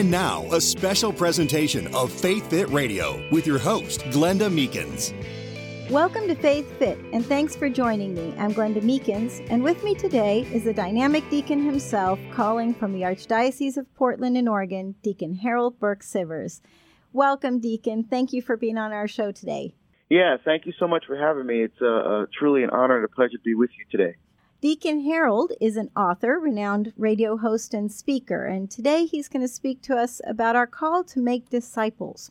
And now, a special presentation of Faith Fit Radio with your host, Glenda Meekins. Welcome to Faith Fit, and thanks for joining me. I'm Glenda Meekins, and with me today is the dynamic deacon himself, calling from the Archdiocese of Portland in Oregon, Deacon Harold Burke Sivers. Welcome, Deacon. Thank you for being on our show today. Yeah, thank you so much for having me. It's uh, uh, truly an honor and a pleasure to be with you today. Deacon Harold is an author, renowned radio host, and speaker, and today he's going to speak to us about our call to make disciples.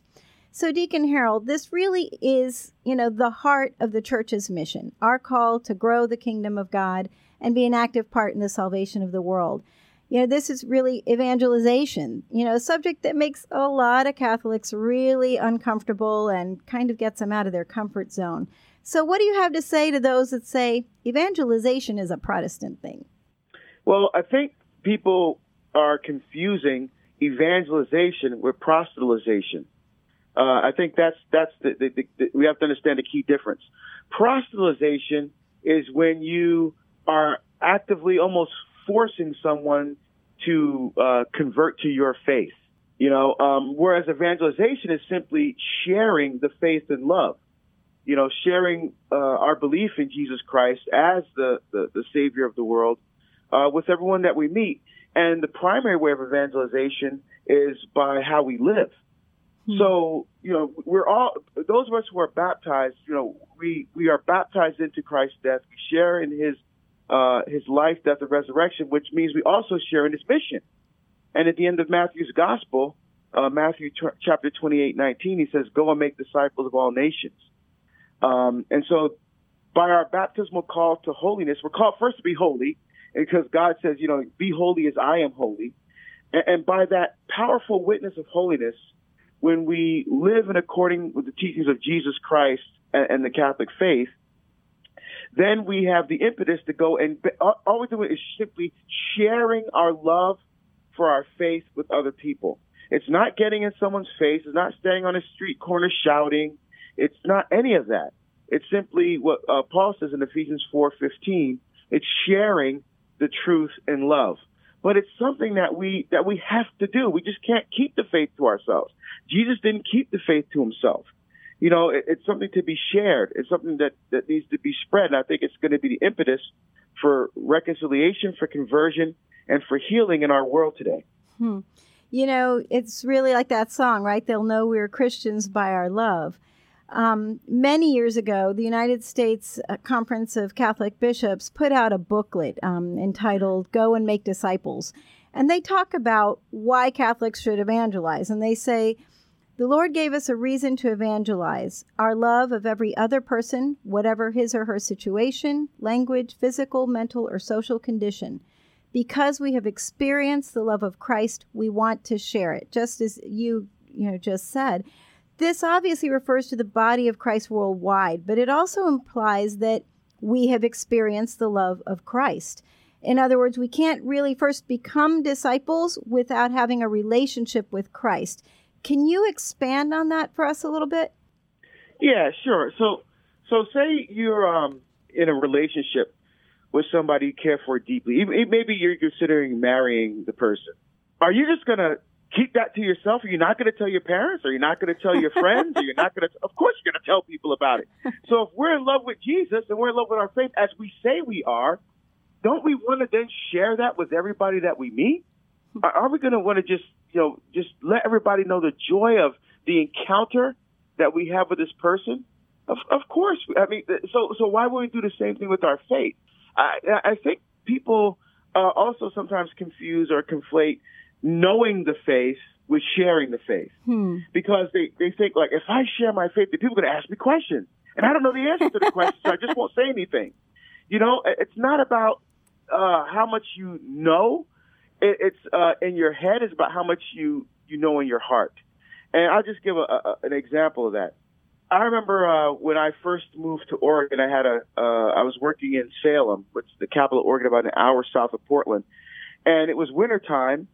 So, Deacon Harold, this really is, you know, the heart of the church's mission, our call to grow the kingdom of God and be an active part in the salvation of the world. You know, this is really evangelization, you know, a subject that makes a lot of Catholics really uncomfortable and kind of gets them out of their comfort zone. So, what do you have to say to those that say evangelization is a Protestant thing? Well, I think people are confusing evangelization with proselytization. Uh, I think that's that's the, the, the, we have to understand the key difference. Proselytization is when you are actively almost forcing someone to uh, convert to your faith. You know, um, whereas evangelization is simply sharing the faith and love you know, sharing uh, our belief in Jesus Christ as the, the, the Savior of the world uh, with everyone that we meet. And the primary way of evangelization is by how we live. Hmm. So, you know, we're all, those of us who are baptized, you know, we, we are baptized into Christ's death. We share in his, uh, his life, death, and resurrection, which means we also share in his mission. And at the end of Matthew's gospel, uh, Matthew t- chapter 28, 19, he says, go and make disciples of all nations. Um, and so by our baptismal call to holiness, we're called first to be holy because God says, you know, be holy as I am holy. And, and by that powerful witness of holiness, when we live in according with the teachings of Jesus Christ and, and the Catholic faith, then we have the impetus to go and all we're doing is simply sharing our love for our faith with other people. It's not getting in someone's face. It's not standing on a street corner shouting. It's not any of that. It's simply what uh, Paul says in Ephesians 4:15. It's sharing the truth in love. But it's something that we that we have to do. We just can't keep the faith to ourselves. Jesus didn't keep the faith to himself. You know, it, it's something to be shared. It's something that that needs to be spread. And I think it's going to be the impetus for reconciliation, for conversion, and for healing in our world today. Hmm. You know, it's really like that song, right? They'll know we're Christians by our love. Um, many years ago, the United States uh, Conference of Catholic Bishops put out a booklet um, entitled Go and Make Disciples. And they talk about why Catholics should evangelize. And they say, the Lord gave us a reason to evangelize our love of every other person, whatever his or her situation, language, physical, mental, or social condition. Because we have experienced the love of Christ, we want to share it, just as you, you know, just said. This obviously refers to the body of Christ worldwide, but it also implies that we have experienced the love of Christ. In other words, we can't really first become disciples without having a relationship with Christ. Can you expand on that for us a little bit? Yeah, sure. So, so say you're um, in a relationship with somebody you care for deeply. Maybe you're considering marrying the person. Are you just gonna keep that to yourself. Are you not going to tell your parents? Are you not going to tell your friends? Are you not going to? Of course, you're going to tell people about it. So if we're in love with Jesus and we're in love with our faith, as we say we are, don't we want to then share that with everybody that we meet? Are we going to want to just, you know, just let everybody know the joy of the encounter that we have with this person? Of, of course. I mean, so so why wouldn't we do the same thing with our faith? I, I think people uh, also sometimes confuse or conflate knowing the faith with sharing the faith. Hmm. Because they, they think like, if I share my faith, the people are going to ask me questions. And I don't know the answer to the question, so I just won't say anything. You know, it's not about uh, how much you know. It, it's uh, in your head. It's about how much you, you know in your heart. And I'll just give a, a, an example of that. I remember uh, when I first moved to Oregon, I had a uh, I was working in Salem, which is the capital of Oregon, about an hour south of Portland, and it was wintertime,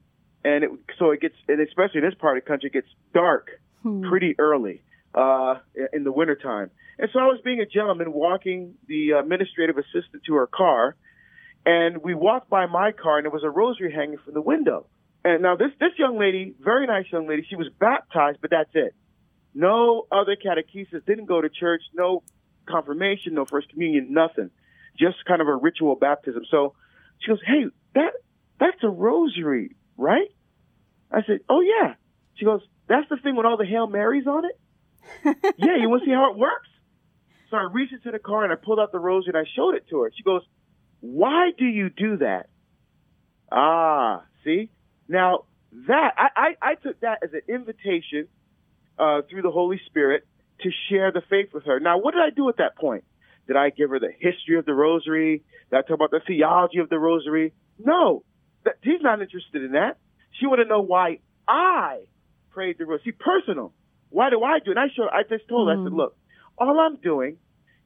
and it, so it gets, and especially in this part of the country, it gets dark hmm. pretty early uh, in the wintertime. And so I was being a gentleman walking the administrative assistant to her car, and we walked by my car, and there was a rosary hanging from the window. And now this this young lady, very nice young lady, she was baptized, but that's it. No other catechesis, didn't go to church, no confirmation, no first communion, nothing. Just kind of a ritual baptism. So she goes, Hey, that that's a rosary, right? I said, Oh yeah. She goes, That's the thing with all the Hail Marys on it? yeah, you want to see how it works? So I reached into the car and I pulled out the rosary and I showed it to her. She goes, Why do you do that? Ah, see? Now, that, I, I, I took that as an invitation uh, through the Holy Spirit to share the faith with her. Now, what did I do at that point? Did I give her the history of the rosary? Did I talk about the theology of the rosary? No, that, he's not interested in that. She want to know why I prayed the rosary. See, personal. Why do I do it? And I I just told her, I said, mm. look, all I'm doing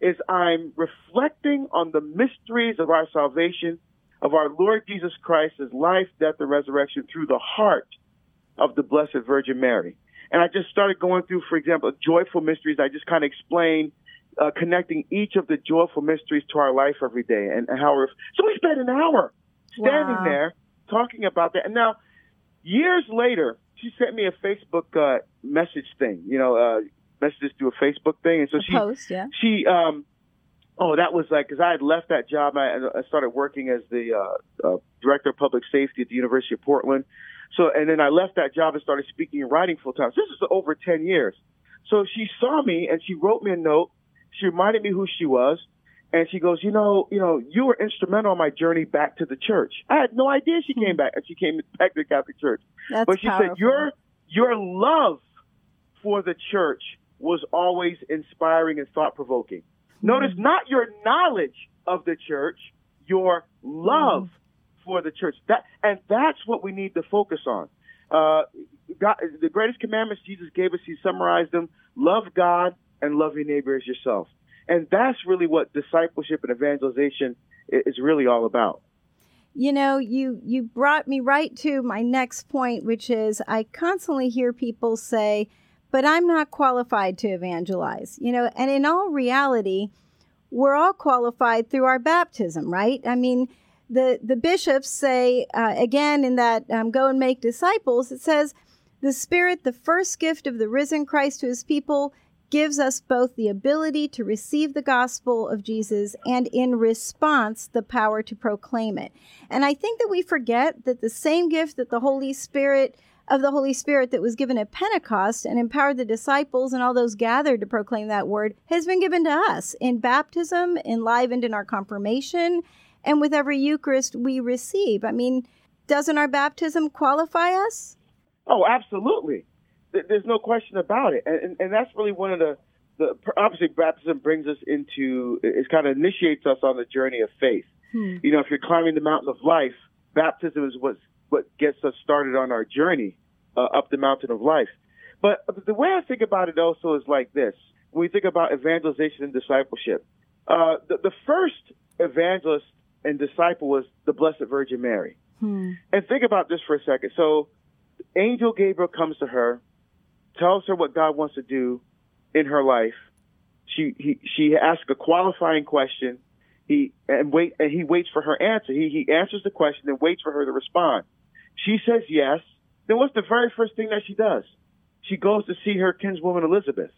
is I'm reflecting on the mysteries of our salvation, of our Lord Jesus Christ's life, death, and resurrection through the heart of the Blessed Virgin Mary. And I just started going through, for example, joyful mysteries. I just kind of explained, uh, connecting each of the joyful mysteries to our life every day and, and how we're. So we spent an hour standing wow. there talking about that. And now, years later, she sent me a Facebook uh, message thing, you know, uh, messages through a Facebook thing. And so a she, post, yeah. she, um, oh, that was like, cause I had left that job. I, I started working as the, uh, uh, director of public safety at the University of Portland. So, and then I left that job and started speaking and writing full time. So this is over 10 years. So she saw me and she wrote me a note. She reminded me who she was. And she goes, you know, you know, you were instrumental on my journey back to the church. I had no idea she came back and she came back to the Catholic Church. That's but she powerful. said, your, your love for the church was always inspiring and thought provoking. Mm-hmm. Notice not your knowledge of the church, your love mm-hmm. for the church. That and that's what we need to focus on. Uh, God, the greatest commandments Jesus gave us, He summarized them: love God and love your neighbor as yourself. And that's really what discipleship and evangelization is really all about. You know, you you brought me right to my next point, which is I constantly hear people say, but I'm not qualified to evangelize. You know, and in all reality, we're all qualified through our baptism, right? I mean, the the bishops say uh, again in that um, "Go and make disciples." It says, "The Spirit, the first gift of the risen Christ to His people." Gives us both the ability to receive the gospel of Jesus and in response the power to proclaim it. And I think that we forget that the same gift that the Holy Spirit of the Holy Spirit that was given at Pentecost and empowered the disciples and all those gathered to proclaim that word has been given to us in baptism, enlivened in our confirmation, and with every Eucharist we receive. I mean, doesn't our baptism qualify us? Oh, absolutely. There's no question about it. And, and, and that's really one of the, the, obviously, baptism brings us into, it kind of initiates us on the journey of faith. Hmm. You know, if you're climbing the mountain of life, baptism is what's what gets us started on our journey uh, up the mountain of life. But the way I think about it also is like this. When we think about evangelization and discipleship, uh, the, the, first evangelist and disciple was the Blessed Virgin Mary. Hmm. And think about this for a second. So, Angel Gabriel comes to her, tells her what God wants to do in her life. She he, she asks a qualifying question. He and wait and he waits for her answer. He he answers the question and waits for her to respond. She says yes. Then what's the very first thing that she does? She goes to see her kinswoman Elizabeth.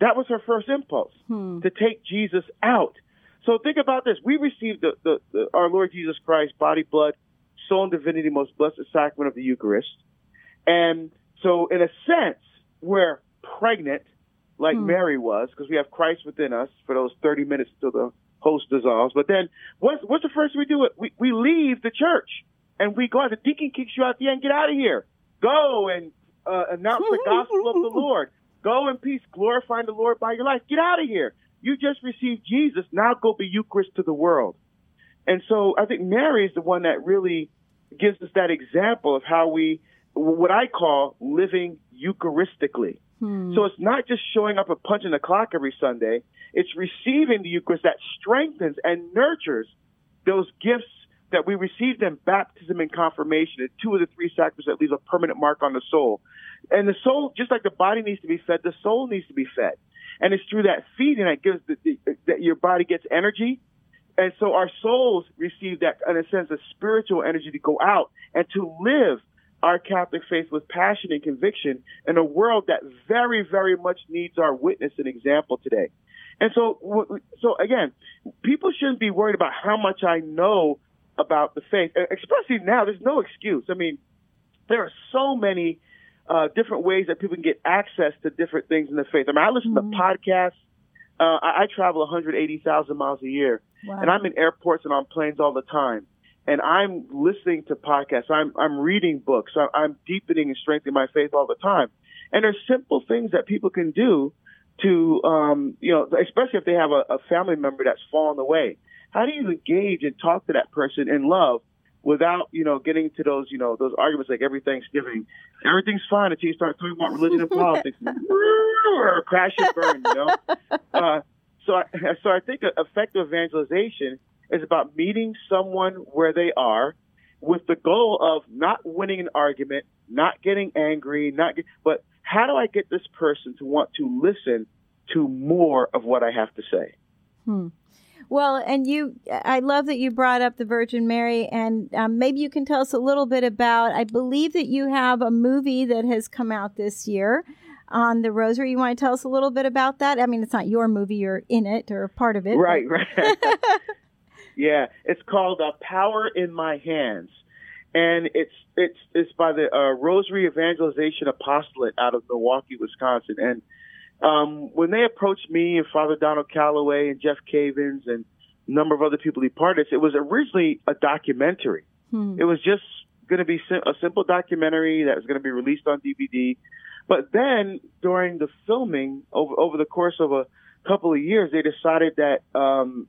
That was her first impulse hmm. to take Jesus out. So think about this. We received the, the, the, our Lord Jesus Christ, body, blood, soul, and divinity, most blessed sacrament of the Eucharist. And so, in a sense, we're pregnant, like hmm. Mary was, because we have Christ within us for those 30 minutes till the host dissolves. But then, what's, what's the first we do? We, we leave the church and we go. Out. The deacon kicks you out the end. Get out of here. Go and uh, announce the gospel of the Lord. Go in peace, glorifying the Lord by your life. Get out of here. You just received Jesus. Now go be Eucharist to the world. And so I think Mary is the one that really gives us that example of how we, what I call living Eucharistically. Hmm. So it's not just showing up and punching the clock every Sunday. It's receiving the Eucharist that strengthens and nurtures those gifts that we receive in baptism and confirmation, and two of the three sacraments that leaves a permanent mark on the soul. And the soul, just like the body needs to be fed, the soul needs to be fed. And it's through that feeding that gives the, the, that your body gets energy. And so our souls receive that, in a sense, a spiritual energy to go out and to live our Catholic faith with passion and conviction in a world that very, very much needs our witness and example today. And so, so again, people shouldn't be worried about how much I know about the faith, especially now. There's no excuse. I mean, there are so many uh, different ways that people can get access to different things in the faith. I mean, I listen mm-hmm. to podcasts. Uh, I, I travel 180,000 miles a year, wow. and I'm in airports and on planes all the time and I'm listening to podcasts. I'm I'm reading books. I'm deepening and strengthening my faith all the time. And there's simple things that people can do to, um, you know, especially if they have a, a family member that's fallen away. How do you engage and talk to that person in love without, you know, getting to those, you know, those arguments like every Thanksgiving, everything's fine until you start talking about religion and politics, crash and burn, you know. Uh, so, I, so I think effective evangelization is about meeting someone where they are with the goal of not winning an argument, not getting angry, not get, but how do I get this person to want to listen to more of what I have to say? Hmm. Well, and you, I love that you brought up the Virgin Mary, and um, maybe you can tell us a little bit about. I believe that you have a movie that has come out this year on the Rosary. You want to tell us a little bit about that? I mean, it's not your movie; you're in it or part of it. Right, right. Yeah, it's called uh, Power in My Hands, and it's it's it's by the uh, Rosary Evangelization Apostolate out of Milwaukee, Wisconsin. And um, when they approached me and Father Donald Calloway and Jeff Cavins and a number of other people he parted, it was originally a documentary. Hmm. It was just going to be sim- a simple documentary that was going to be released on DVD. But then during the filming, over over the course of a couple of years, they decided that um,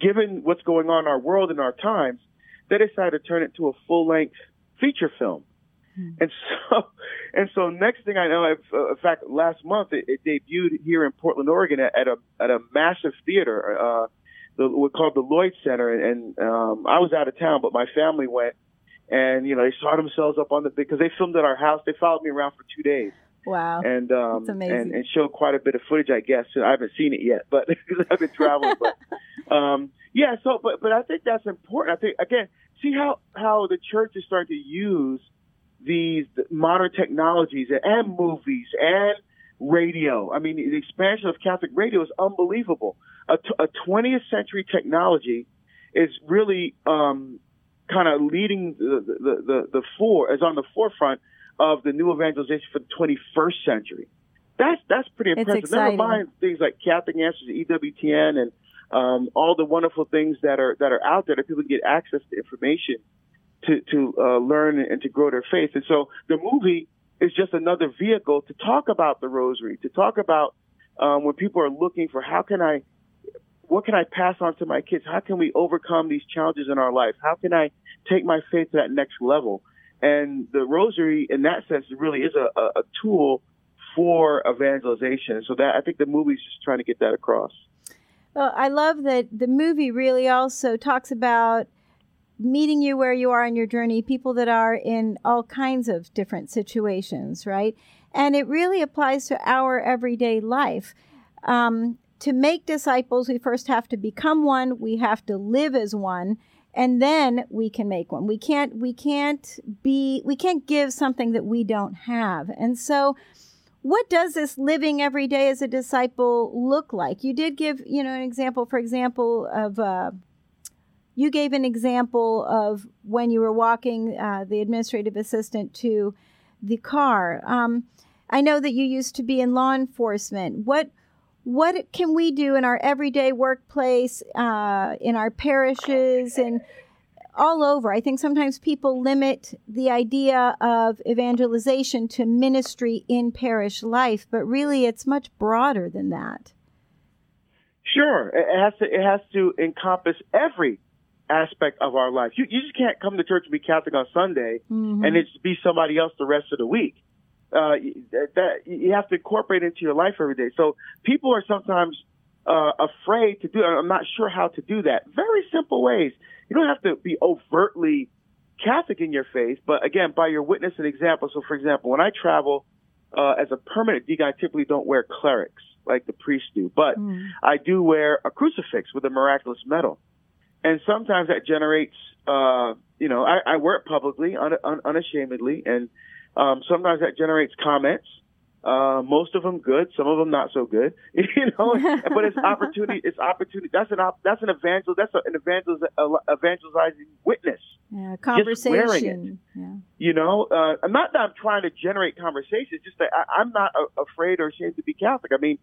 given what's going on in our world and our times, they decided to turn it to a full length feature film. Mm-hmm. And so, and so next thing I know, uh, in fact, last month it, it debuted here in Portland, Oregon at, at a, at a massive theater, uh, the, what's called the Lloyd Center. And, um, I was out of town, but my family went and, you know, they saw themselves up on the big, cause they filmed at our house. They followed me around for two days. Wow. And um and, and showed quite a bit of footage, I guess. I haven't seen it yet, but I've been traveling. but um yeah, so but but I think that's important. I think again, see how how the church is starting to use these modern technologies and movies and radio. I mean, the expansion of Catholic radio is unbelievable. A, t- a 20th century technology is really um, kind of leading the, the, the, the fore, is on the forefront of the new evangelization for the 21st century. That's that's pretty impressive. Never mind things like Catholic Answers, EWTN, and um, all the wonderful things that are that are out there that people can get access to information to to uh, learn and to grow their faith. And so the movie is just another vehicle to talk about the Rosary, to talk about um, when people are looking for how can I, what can I pass on to my kids? How can we overcome these challenges in our life? How can I take my faith to that next level? And the rosary, in that sense, really is a, a, tool for evangelization. So that I think the movie's just trying to get that across. Well, I love that the movie really also talks about meeting you where you are in your journey, people that are in all kinds of different situations, right? And it really applies to our everyday life. Um, to make disciples, we first have to become one, we have to live as one, and then we can make one. We can't we can't be we can't give something that we don't have. And so what does this living every day as a disciple look like? You did give you know an example for example of uh, you gave an example of when you were walking uh, the administrative assistant to the car. Um, i know that you used to be in law enforcement. What what can we do in our everyday workplace, uh, in our parishes, and all over? I think sometimes people limit the idea of evangelization to ministry in parish life, but really it's much broader than that. Sure, it has to. It has to encompass every aspect of our life. You, you just can't come to church and be Catholic on Sunday mm-hmm. and it's be somebody else the rest of the week uh, that you have to incorporate into your life every day. So people are sometimes uh, afraid to do. I'm not sure how to do that. Very simple ways. You don't have to be overtly Catholic in your faith, but again, by your witness and example. So, for example, when I travel uh, as a permanent deacon, I typically don't wear clerics like the priests do, but mm. I do wear a crucifix with a miraculous medal. and sometimes that generates, uh, you know, I, I work publicly, un, un, unashamedly, and um, sometimes that generates comments. Uh, most of them good, some of them not so good, you know. but it's opportunity. It's opportunity. That's an op, that's an evangel. That's an evangel evangelizing witness. Yeah, conversation. Yeah. You know, uh, I'm not that I'm trying to generate conversation. Just that I, I'm not a, afraid or ashamed to be Catholic. I mean,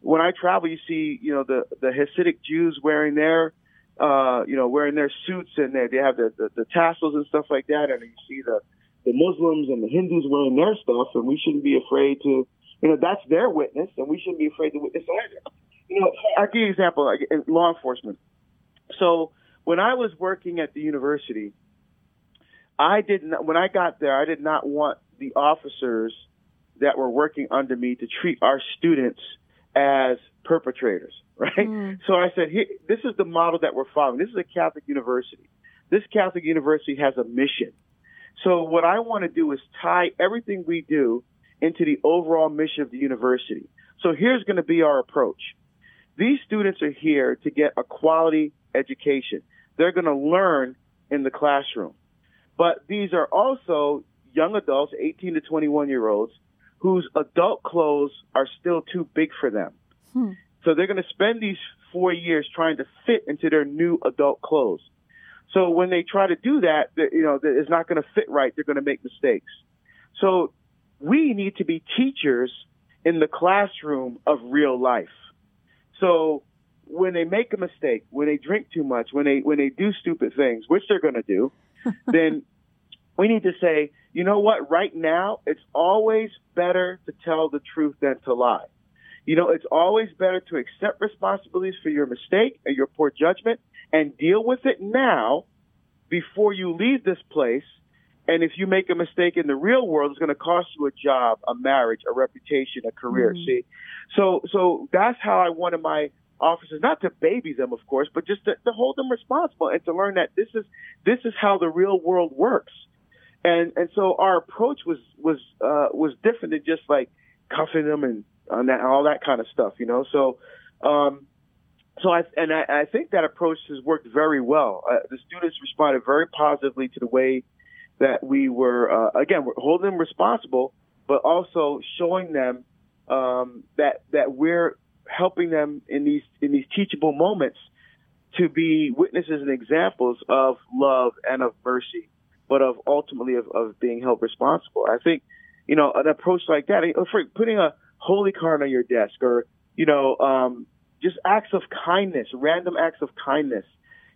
when I travel, you see, you know, the the Hasidic Jews wearing their, uh, you know, wearing their suits and they they have the, the the tassels and stuff like that, and you see the the Muslims and the Hindus wearing their stuff, and we shouldn't be afraid to, you know, that's their witness, and we shouldn't be afraid to witness either. You know, I'll give you an example, like in law enforcement. So when I was working at the university, I didn't. When I got there, I did not want the officers that were working under me to treat our students as perpetrators, right? Mm. So I said, this is the model that we're following. This is a Catholic university. This Catholic university has a mission. So what I want to do is tie everything we do into the overall mission of the university. So here's going to be our approach. These students are here to get a quality education. They're going to learn in the classroom. But these are also young adults, 18 to 21 year olds, whose adult clothes are still too big for them. Hmm. So they're going to spend these four years trying to fit into their new adult clothes. So when they try to do that, you know, it's not going to fit right. They're going to make mistakes. So we need to be teachers in the classroom of real life. So when they make a mistake, when they drink too much, when they when they do stupid things, which they're going to do, then we need to say, you know what? Right now, it's always better to tell the truth than to lie. You know, it's always better to accept responsibilities for your mistake and your poor judgment and deal with it now before you leave this place. And if you make a mistake in the real world, it's going to cost you a job, a marriage, a reputation, a career. Mm-hmm. See, so so that's how I wanted my officers not to baby them, of course, but just to, to hold them responsible and to learn that this is this is how the real world works and and so our approach was was uh, was different than just like cuffing them and and that all that kind of stuff, you know. So um, so I and I, I think that approach has worked very well. Uh, the students responded very positively to the way that we were uh, again we're holding them responsible, but also showing them um, that that we're helping them in these in these teachable moments to be witnesses and examples of love and of mercy but of ultimately of, of being held responsible. I think, you know, an approach like that, for putting a holy card on your desk or, you know, um, just acts of kindness, random acts of kindness,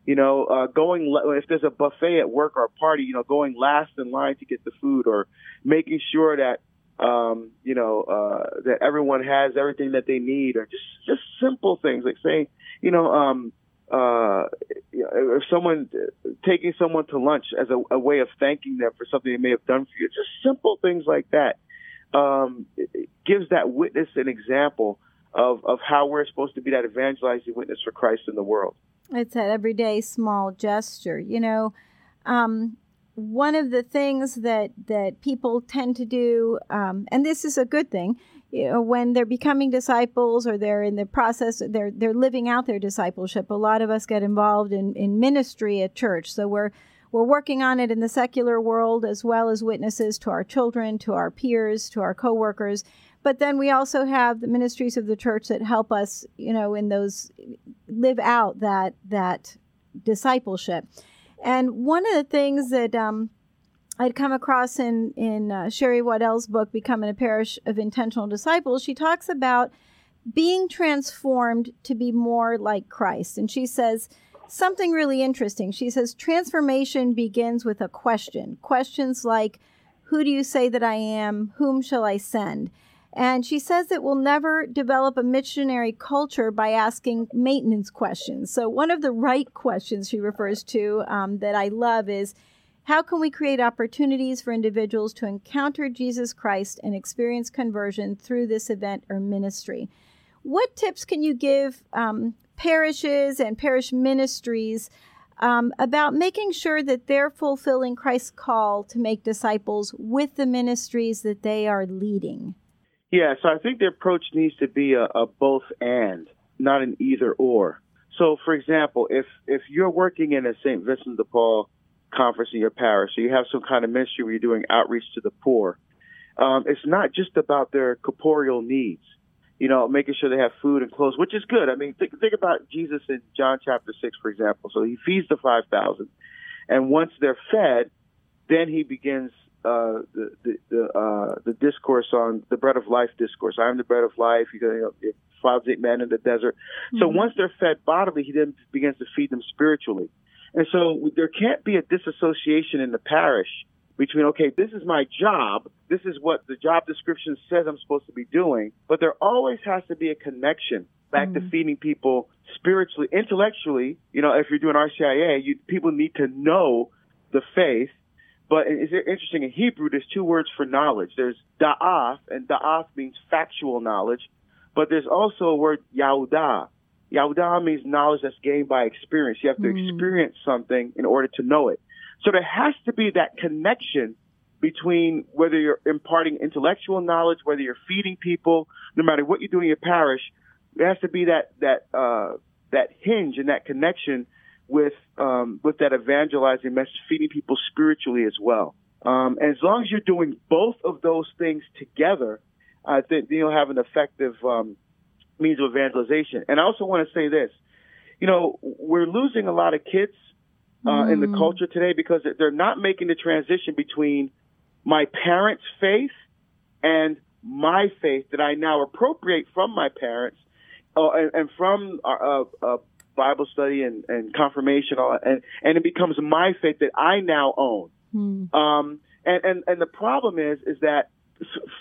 you know, uh, going, if there's a buffet at work or a party, you know, going last in line to get the food or making sure that, um, you know, uh, that everyone has everything that they need or just, just simple things like saying, you know, um, uh, if someone taking someone to lunch as a, a, way of thanking them for something they may have done for you, just simple things like that um, gives that witness an example of, of how we're supposed to be that evangelizing witness for Christ in the world. It's that everyday small gesture. You know, um, one of the things that that people tend to do, um, and this is a good thing, you know, when they're becoming disciples or they're in the process, they're they're living out their discipleship. A lot of us get involved in, in ministry at church, so we're we're working on it in the secular world as well as witnesses to our children, to our peers, to our coworkers. But then we also have the ministries of the church that help us, you know, in those live out that that discipleship. And one of the things that um, I'd come across in in uh, Sherry Weddell's book, "Becoming a Parish of Intentional Disciples." She talks about being transformed to be more like Christ, and she says something really interesting. She says transformation begins with a question. Questions like, "Who do you say that I am? Whom shall I send?" And she says that we'll never develop a missionary culture by asking maintenance questions. So, one of the right questions she refers to um, that I love is how can we create opportunities for individuals to encounter Jesus Christ and experience conversion through this event or ministry? What tips can you give um, parishes and parish ministries um, about making sure that they're fulfilling Christ's call to make disciples with the ministries that they are leading? Yeah, so I think the approach needs to be a, a both and, not an either or. So, for example, if if you're working in a St. Vincent de Paul conference in your parish, so you have some kind of ministry where you're doing outreach to the poor, um, it's not just about their corporeal needs. You know, making sure they have food and clothes, which is good. I mean, think, think about Jesus in John chapter six, for example. So he feeds the five thousand, and once they're fed, then he begins uh, the the the, uh, the discourse on the bread of life discourse. I am the bread of life. You know, five eight men in the desert. Mm-hmm. So once they're fed bodily, he then begins to feed them spiritually. And so there can't be a disassociation in the parish between okay, this is my job, this is what the job description says I'm supposed to be doing, but there always has to be a connection back mm-hmm. to feeding people spiritually, intellectually. You know, if you're doing RCIA, you, people need to know the faith but it's interesting in Hebrew, there's two words for knowledge. There's da'af, and da'af means factual knowledge, but there's also a word yaudah. Yaudah means knowledge that's gained by experience. You have to mm. experience something in order to know it. So there has to be that connection between whether you're imparting intellectual knowledge, whether you're feeding people, no matter what you do in your parish, there has to be that that uh, that hinge and that connection with um, with that evangelizing message, feeding people spiritually as well. Um, and as long as you're doing both of those things together, I think you'll have an effective um, means of evangelization. And I also want to say this: you know, we're losing a lot of kids uh, mm. in the mm. culture today because they're not making the transition between my parents' faith and my faith that I now appropriate from my parents uh, and, and, from uh, uh, Bible study and, and confirmation, and, and it becomes my faith that I now own. Hmm. Um, and, and, and the problem is, is that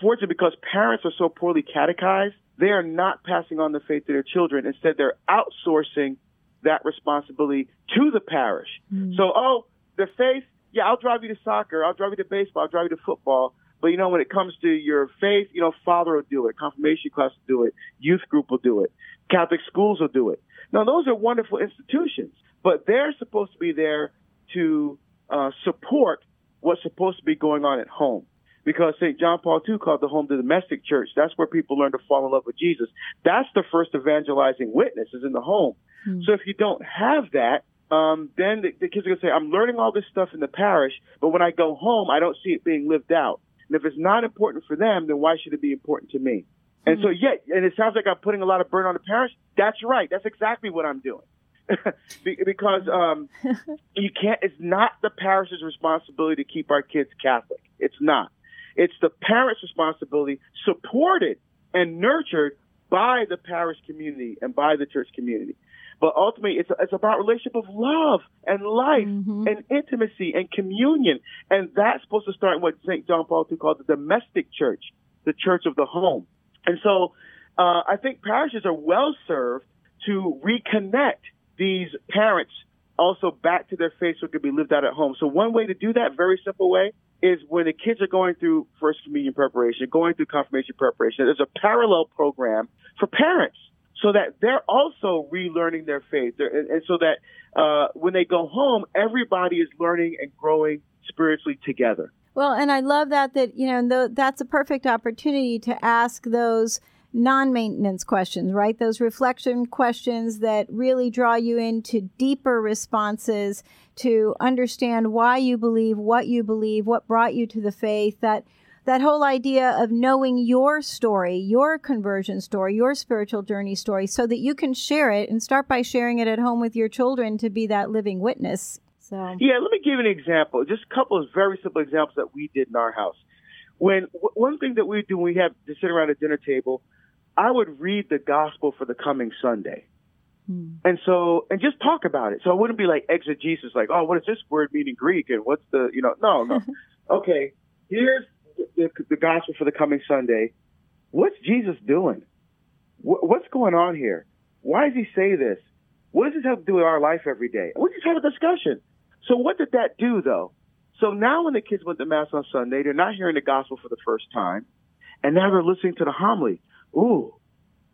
fortunately because parents are so poorly catechized, they are not passing on the faith to their children. Instead, they're outsourcing that responsibility to the parish. Hmm. So, oh, the faith, yeah, I'll drive you to soccer, I'll drive you to baseball, I'll drive you to football. But you know, when it comes to your faith, you know, father will do it, confirmation class will do it, youth group will do it, Catholic schools will do it. Now, those are wonderful institutions, but they're supposed to be there to uh, support what's supposed to be going on at home. Because St. John Paul II called the home the domestic church. That's where people learn to fall in love with Jesus. That's the first evangelizing witness is in the home. Mm-hmm. So if you don't have that, um, then the, the kids are going to say, I'm learning all this stuff in the parish, but when I go home, I don't see it being lived out. And if it's not important for them, then why should it be important to me? And so, yeah, and it sounds like I'm putting a lot of burden on the parents. That's right. That's exactly what I'm doing. because um, you can't. It's not the parish's responsibility to keep our kids Catholic. It's not. It's the parents' responsibility, supported and nurtured by the parish community and by the church community. But ultimately, it's it's about relationship of love and life mm-hmm. and intimacy and communion, and that's supposed to start in what St. John Paul II called the domestic church, the church of the home. And so uh, I think parishes are well served to reconnect these parents also back to their faith so it could be lived out at home. So one way to do that, very simple way, is when the kids are going through first communion preparation, going through confirmation preparation, there's a parallel program for parents so that they're also relearning their faith. And, and, so that uh, when they go home, everybody is learning and growing spiritually together. Well, and I love that that you know that's a perfect opportunity to ask those non-maintenance questions, right? Those reflection questions that really draw you into deeper responses to understand why you believe, what you believe, what brought you to the faith. That that whole idea of knowing your story, your conversion story, your spiritual journey story, so that you can share it and start by sharing it at home with your children to be that living witness so yeah, let me give you an example. Just a couple of very simple examples that we did in our house. When w- one thing that we do when we have to sit around a dinner table, I would read the gospel for the coming Sunday. Hmm. And so, and just talk about it. So it wouldn't be like exegesis, like, oh, what does this word mean in Greek? And what's the, you know, no, no. okay, here's the, the, gospel for the coming Sunday. What's Jesus doing? what's going on here? Why does he say this? What does this have to do with our life every day? We just have a discussion. So what did that do though? So now when the kids went to mass on Sunday, they're not hearing the gospel for the first time, and now they're listening to the homily. Ooh,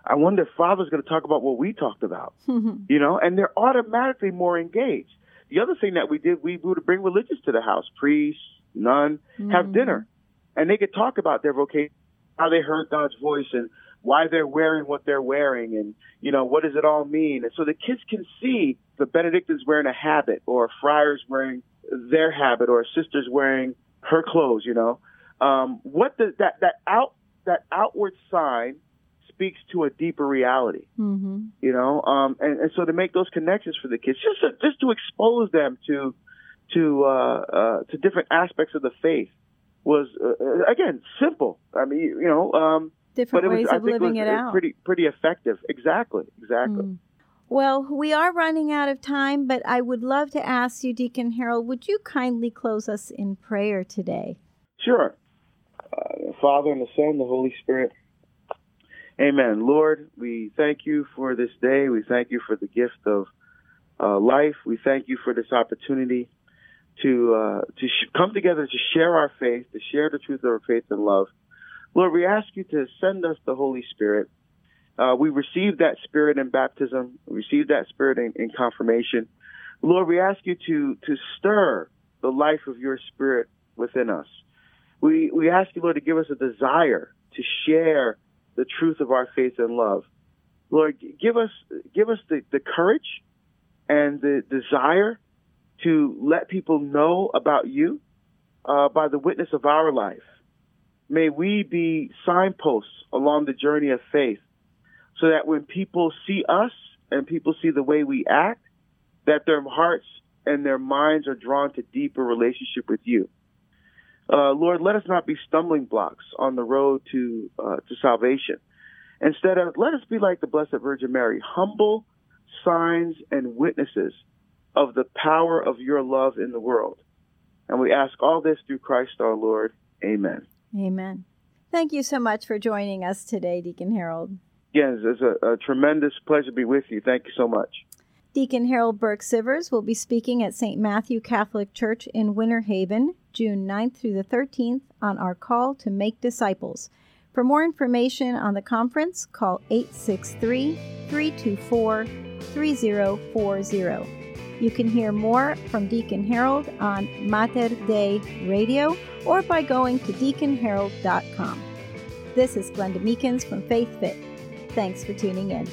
I wonder if Father's going to talk about what we talked about, you know, and they're automatically more engaged. The other thing that we did, we would bring religious to the house, priests, nun, mm-hmm. have dinner, and they could talk about their vocation, how they heard God's voice, and why they're wearing what they're wearing and, you know, what does it all mean? And so the kids can see the Benedictines wearing a habit or a friar's wearing their habit or a sister's wearing her clothes, you know. Um, what does that, that out, that outward sign speaks to a deeper reality, Mm-hmm. you know. Um, and, and so to make those connections for the kids, just to, just to expose them to to uh, uh, to different aspects of the faith was uh, again simple. I mean, you know, um, Different but it was, ways I of living it it out. pretty pretty effective. Exactly, exactly. Mm. Well, we are running out of time, but I would love to ask you, Deacon Harold, would you kindly close us in prayer today? Sure. Uh, Father and the Son, the Holy Spirit. Amen. Lord, we thank you for this day. We thank you for the gift of uh, life. We thank you for this opportunity to uh, to sh- come together to share our faith, to share the truth of our faith and love. Lord, we ask you to send us the Holy Spirit. Uh, we received that Spirit in baptism. We received that Spirit in, in confirmation. Lord, we ask you to to stir the life of your Spirit within us. We we ask you, Lord, to give us a desire to share the truth of our faith and love. Lord, give us give us the, the courage and the desire to let people know about you uh, by the witness of our life. May we be signposts along the journey of faith so that when people see us and people see the way we act, that their hearts and their minds are drawn to deeper relationship with you. Uh, Lord, let us not be stumbling blocks on the road to uh, to salvation. Instead of let us be like the Blessed Virgin Mary, humble signs and witnesses of the power of your love in the world. And we ask all this through Christ our Lord. Amen. Amen. Thank you so much for joining us today, Deacon Harold. Again, it's a, a tremendous pleasure to be with you. Thank you so much. Deacon Harold Burke Sivers will be speaking at St. Matthew Catholic Church in Winter Haven, June 9th through the 13th, on our call to make disciples. For more information on the conference, call 863 324 3040. You can hear more from Deacon Harold on Mater Dei Radio or by going to deaconharold.com. This is Glenda Meekins from Faith Fit. Thanks for tuning in.